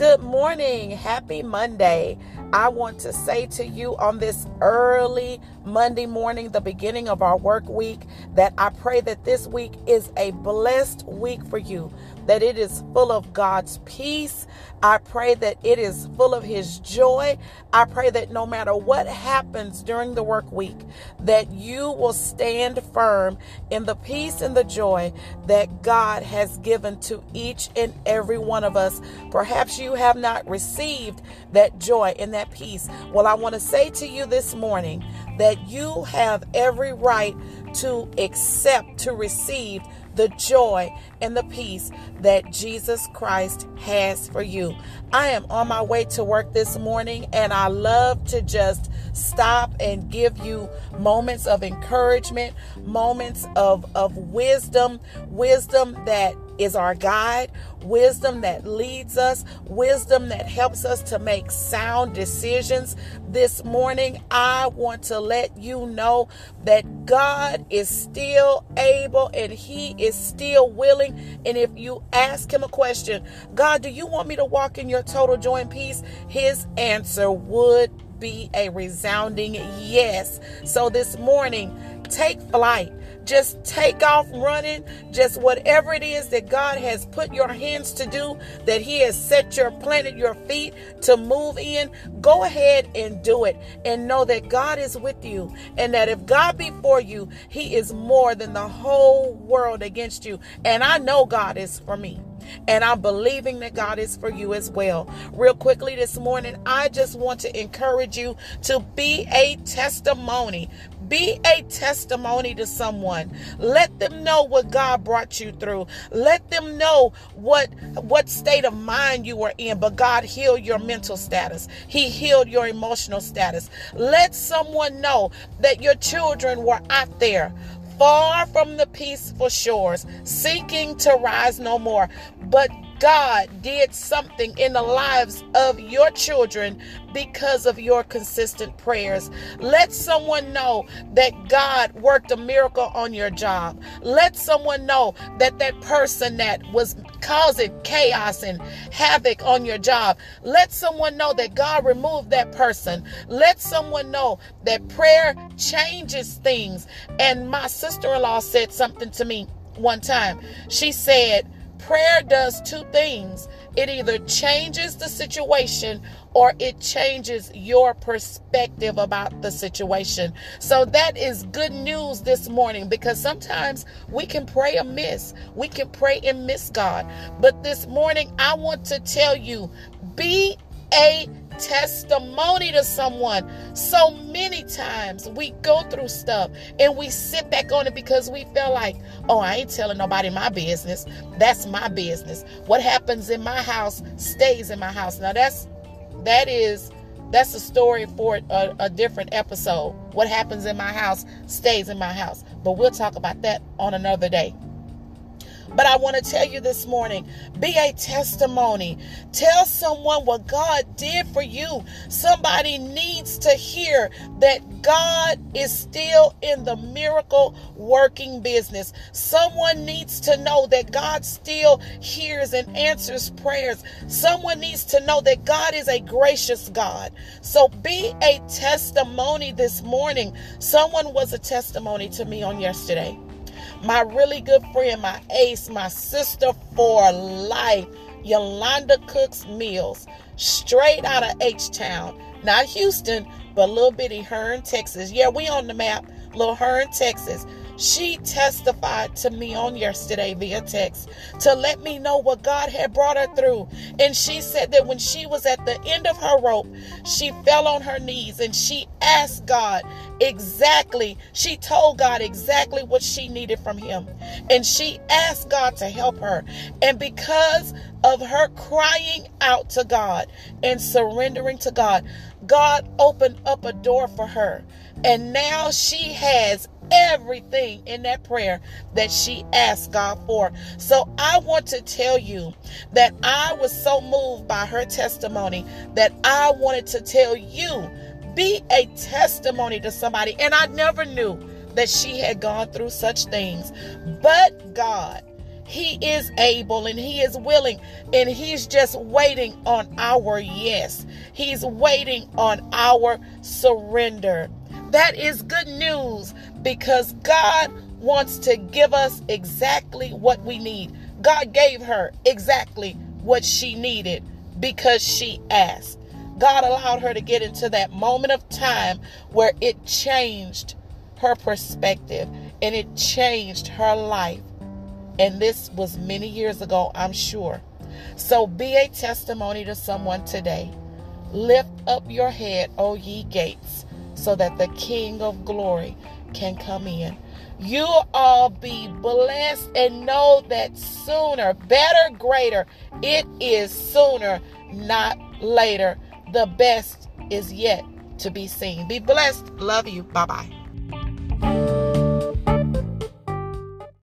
Good morning. Happy Monday. I want to say to you on this early Monday morning, the beginning of our work week, that I pray that this week is a blessed week for you, that it is full of God's peace. I pray that it is full of His joy. I pray that no matter what happens during the work week, that you will stand firm in the peace and the joy that God has given to each and every one of us. Perhaps you have not received that joy and that peace. Well, I want to say to you this morning that you have every right to accept, to receive the joy and the peace that Jesus Christ has for you. I am on my way to work this morning and I love to just stop and give you moments of encouragement, moments of, of wisdom, wisdom that is our guide, wisdom that leads us, wisdom that helps us to make sound decisions. This morning, I want to let you know that God is still able and He is still willing. And if you ask Him a question, God, do you want me to walk in your total joy and peace? His answer would be a resounding yes. So this morning, take flight just take off running. Just whatever it is that God has put your hands to do, that He has set your planted your feet to move in, go ahead and do it. And know that God is with you. And that if God be for you, He is more than the whole world against you. And I know God is for me. And I'm believing that God is for you as well. Real quickly this morning, I just want to encourage you to be a testimony. Be a testimony to someone. Let them know what God brought you through. Let them know what what state of mind you were in, but God healed your mental status. He healed your emotional status. Let someone know that your children were out there far from the peaceful shores, seeking to rise no more. But God did something in the lives of your children because of your consistent prayers. Let someone know that God worked a miracle on your job. Let someone know that that person that was causing chaos and havoc on your job, let someone know that God removed that person. Let someone know that prayer changes things. And my sister in law said something to me one time. She said, Prayer does two things it either changes the situation or it changes your perspective about the situation. So that is good news this morning because sometimes we can pray amiss. We can pray and miss God. But this morning, I want to tell you be a testimony to someone. So many times we go through stuff and we sit back on it because we feel like, oh, I ain't telling nobody my business. That's my business. What happens in my house stays in my house. Now that's that is that's a story for a, a different episode. What happens in my house stays in my house. But we'll talk about that on another day. But I want to tell you this morning be a testimony. Tell someone what God did for you. Somebody needs to hear that God is still in the miracle working business. Someone needs to know that God still hears and answers prayers. Someone needs to know that God is a gracious God. So be a testimony this morning. Someone was a testimony to me on yesterday my really good friend, my ace, my sister for life, Yolanda Cooks Mills, straight out of H Town, not Houston, but little bitty Hearne, Texas. Yeah, we on the map, little Hearne, Texas. She testified to me on yesterday via text to let me know what God had brought her through. And she said that when she was at the end of her rope, she fell on her knees and she asked God exactly, she told God exactly what she needed from Him. And she asked God to help her. And because of her crying out to God and surrendering to God, God opened up a door for her. And now she has everything in that prayer that she asked God for. So I want to tell you that I was so moved by her testimony that I wanted to tell you be a testimony to somebody. And I never knew that she had gone through such things. But God, He is able and He is willing, and He's just waiting on our yes. He's waiting on our surrender. That is good news because God wants to give us exactly what we need. God gave her exactly what she needed because she asked. God allowed her to get into that moment of time where it changed her perspective and it changed her life. And this was many years ago, I'm sure. So be a testimony to someone today. Lift up your head, O ye gates, so that the King of glory can come in. You all be blessed and know that sooner, better, greater, it is sooner, not later. The best is yet to be seen. Be blessed. Love you. Bye bye.